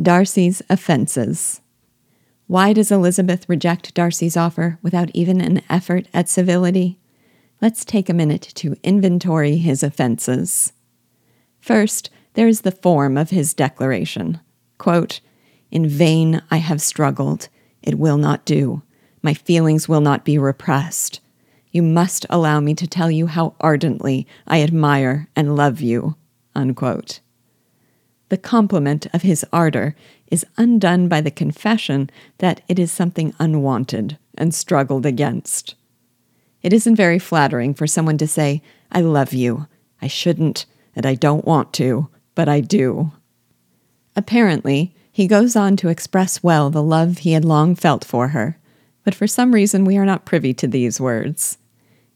Darcy's offenses. Why does Elizabeth reject Darcy's offer without even an effort at civility? Let's take a minute to inventory his offenses. First, there is the form of his declaration. Quote, In vain I have struggled. It will not do. My feelings will not be repressed. You must allow me to tell you how ardently I admire and love you. Unquote. The compliment of his ardor is undone by the confession that it is something unwanted and struggled against. It isn't very flattering for someone to say, I love you. I shouldn't, and I don't want to, but I do. Apparently, he goes on to express well the love he had long felt for her, but for some reason we are not privy to these words.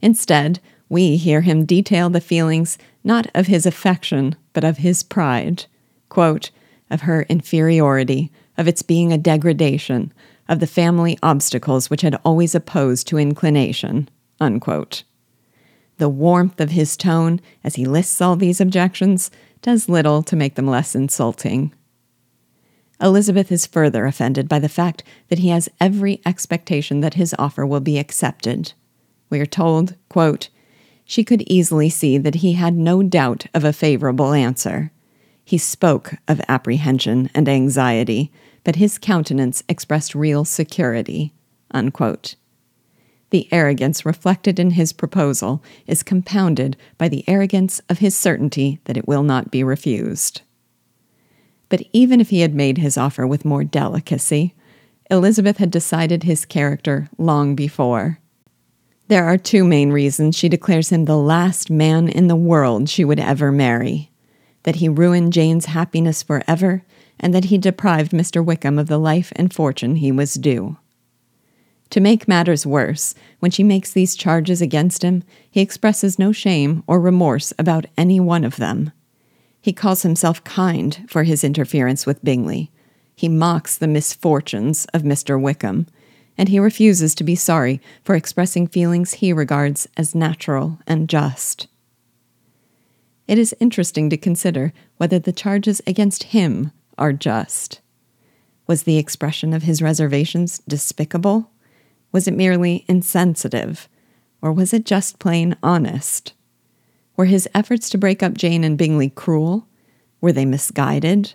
Instead, we hear him detail the feelings not of his affection, but of his pride quote, of her inferiority, of its being a degradation, of the family obstacles which had always opposed to inclination. Unquote. The warmth of his tone as he lists all these objections does little to make them less insulting. Elizabeth is further offended by the fact that he has every expectation that his offer will be accepted. We are told, quote, she could easily see that he had no doubt of a favorable answer. He spoke of apprehension and anxiety, but his countenance expressed real security. Unquote. The arrogance reflected in his proposal is compounded by the arrogance of his certainty that it will not be refused. But even if he had made his offer with more delicacy, Elizabeth had decided his character long before. There are two main reasons she declares him the last man in the world she would ever marry that he ruined Jane's happiness forever, and that he deprived Mr. Wickham of the life and fortune he was due. To make matters worse, when she makes these charges against him, he expresses no shame or remorse about any one of them. He calls himself kind for his interference with Bingley. He mocks the misfortunes of Mr. Wickham, and he refuses to be sorry for expressing feelings he regards as natural and just. It is interesting to consider whether the charges against him are just. Was the expression of his reservations despicable? Was it merely insensitive? Or was it just plain honest? Were his efforts to break up Jane and Bingley cruel? Were they misguided?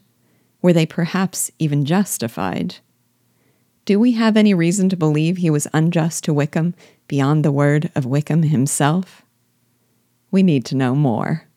Were they perhaps even justified? Do we have any reason to believe he was unjust to Wickham beyond the word of Wickham himself? We need to know more.